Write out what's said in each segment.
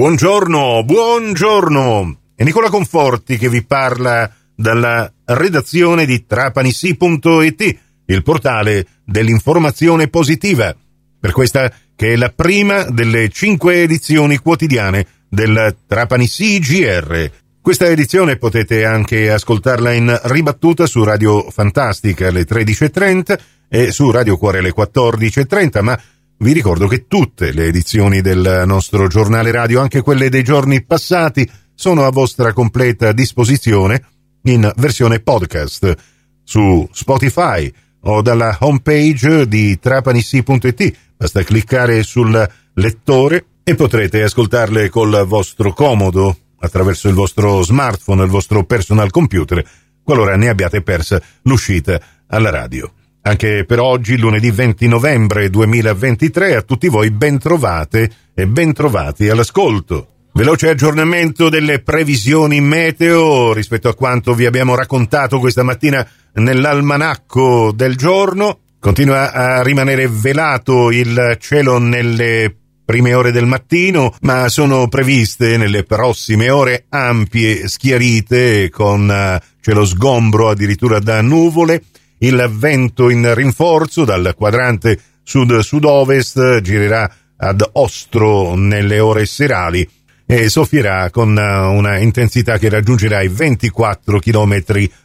Buongiorno, buongiorno. È Nicola Conforti che vi parla dalla redazione di trapanisi.it, il portale dell'informazione positiva. Per questa che è la prima delle cinque edizioni quotidiane del Trapanissi GR. Questa edizione potete anche ascoltarla in ribattuta su Radio Fantastica alle 13.30 e su Radio Cuore alle 14.30, ma vi ricordo che tutte le edizioni del nostro giornale radio, anche quelle dei giorni passati, sono a vostra completa disposizione in versione podcast su Spotify o dalla homepage di trapanissi.it. Basta cliccare sul lettore e potrete ascoltarle col vostro comodo attraverso il vostro smartphone, il vostro personal computer, qualora ne abbiate persa l'uscita alla radio. Anche per oggi, lunedì 20 novembre 2023, a tutti voi ben trovate e ben trovati all'ascolto. Veloce aggiornamento delle previsioni meteo rispetto a quanto vi abbiamo raccontato questa mattina nell'almanacco del giorno. Continua a rimanere velato il cielo nelle prime ore del mattino, ma sono previste nelle prossime ore ampie schiarite con eh, cielo sgombro addirittura da nuvole il vento in rinforzo dal quadrante sud-sud-ovest girerà ad ostro nelle ore serali e soffierà con una intensità che raggiungerà i 24 km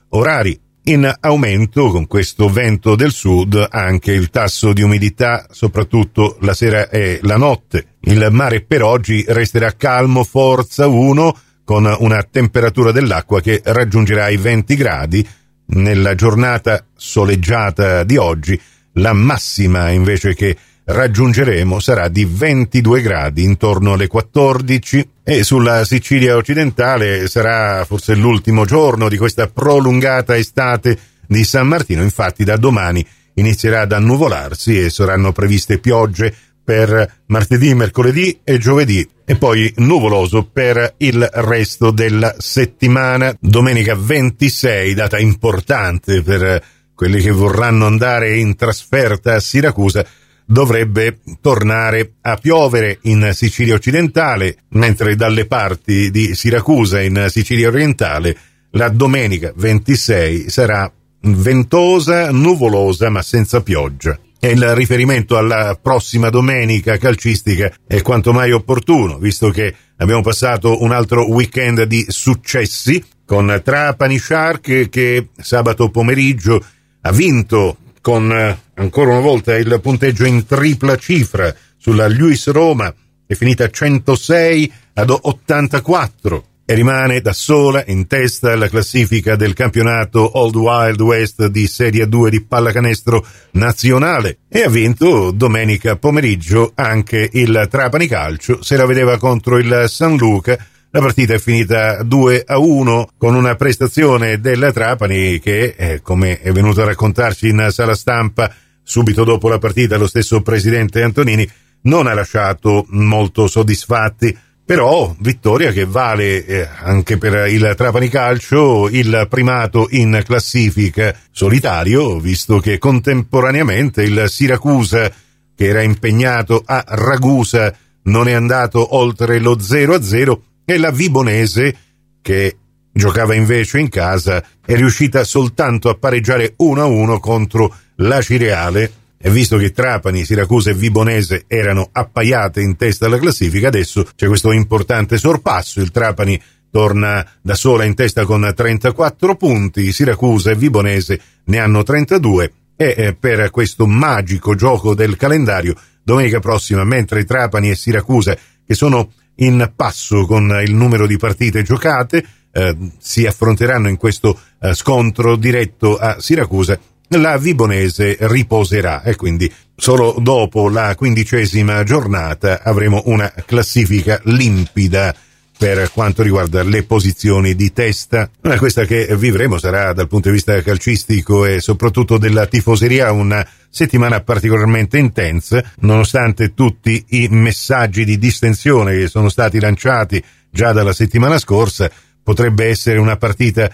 orari. In aumento con questo vento del sud anche il tasso di umidità, soprattutto la sera e la notte. Il mare per oggi resterà calmo, forza 1, con una temperatura dell'acqua che raggiungerà i 20 gradi nella giornata soleggiata di oggi, la massima invece che raggiungeremo sarà di 22 gradi intorno alle 14 e sulla Sicilia occidentale sarà forse l'ultimo giorno di questa prolungata estate di San Martino, infatti da domani inizierà ad annuvolarsi e saranno previste piogge per martedì, mercoledì e giovedì e poi nuvoloso per il resto della settimana. Domenica 26, data importante per quelli che vorranno andare in trasferta a Siracusa, dovrebbe tornare a piovere in Sicilia occidentale, mentre dalle parti di Siracusa in Sicilia orientale la domenica 26 sarà ventosa, nuvolosa ma senza pioggia e il riferimento alla prossima domenica calcistica è quanto mai opportuno, visto che abbiamo passato un altro weekend di successi con Trapani Shark che sabato pomeriggio ha vinto con eh, ancora una volta il punteggio in tripla cifra sulla Luis Roma, è finita 106 ad 84 e rimane da sola in testa alla classifica del campionato Old Wild West di Serie 2 di pallacanestro nazionale e ha vinto domenica pomeriggio anche il Trapani Calcio, se la vedeva contro il San Luca. La partita è finita 2 a 1 con una prestazione della Trapani che, eh, come è venuto a raccontarci in sala stampa subito dopo la partita lo stesso presidente Antonini, non ha lasciato molto soddisfatti però vittoria che vale eh, anche per il Trapani Calcio il primato in classifica solitario, visto che contemporaneamente il Siracusa, che era impegnato a Ragusa, non è andato oltre lo 0-0 e la Vibonese, che giocava invece in casa, è riuscita soltanto a pareggiare 1-1 contro la Cireale e visto che Trapani, Siracusa e Vibonese erano appaiate in testa alla classifica, adesso c'è questo importante sorpasso. Il Trapani torna da sola in testa con 34 punti, Siracusa e Vibonese ne hanno 32 e eh, per questo magico gioco del calendario domenica prossima, mentre Trapani e Siracusa, che sono in passo con il numero di partite giocate, eh, si affronteranno in questo eh, scontro diretto a Siracusa la Vibonese riposerà e quindi solo dopo la quindicesima giornata avremo una classifica limpida per quanto riguarda le posizioni di testa. Questa che vivremo sarà dal punto di vista calcistico e soprattutto della tifoseria una settimana particolarmente intensa, nonostante tutti i messaggi di distensione che sono stati lanciati già dalla settimana scorsa, potrebbe essere una partita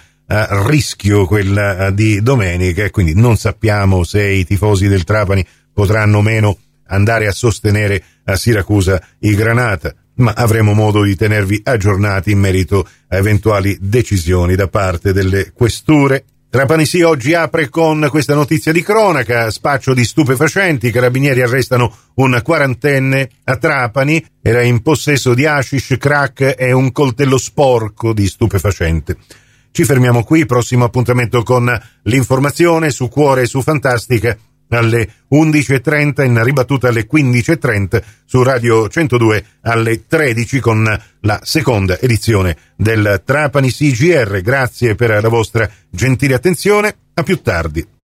rischio quella di domenica e quindi non sappiamo se i tifosi del Trapani potranno o meno andare a sostenere a Siracusa i Granata, ma avremo modo di tenervi aggiornati in merito a eventuali decisioni da parte delle questure Trapani sì oggi apre con questa notizia di cronaca, spaccio di stupefacenti, i carabinieri arrestano un quarantenne a Trapani, era in possesso di hashish, crack e un coltello sporco di stupefacente. Ci fermiamo qui, prossimo appuntamento con l'informazione su Cuore e su Fantastica alle 11.30 in ribattuta alle 15.30 su Radio 102 alle 13 con la seconda edizione del Trapani CGR. Grazie per la vostra gentile attenzione. A più tardi.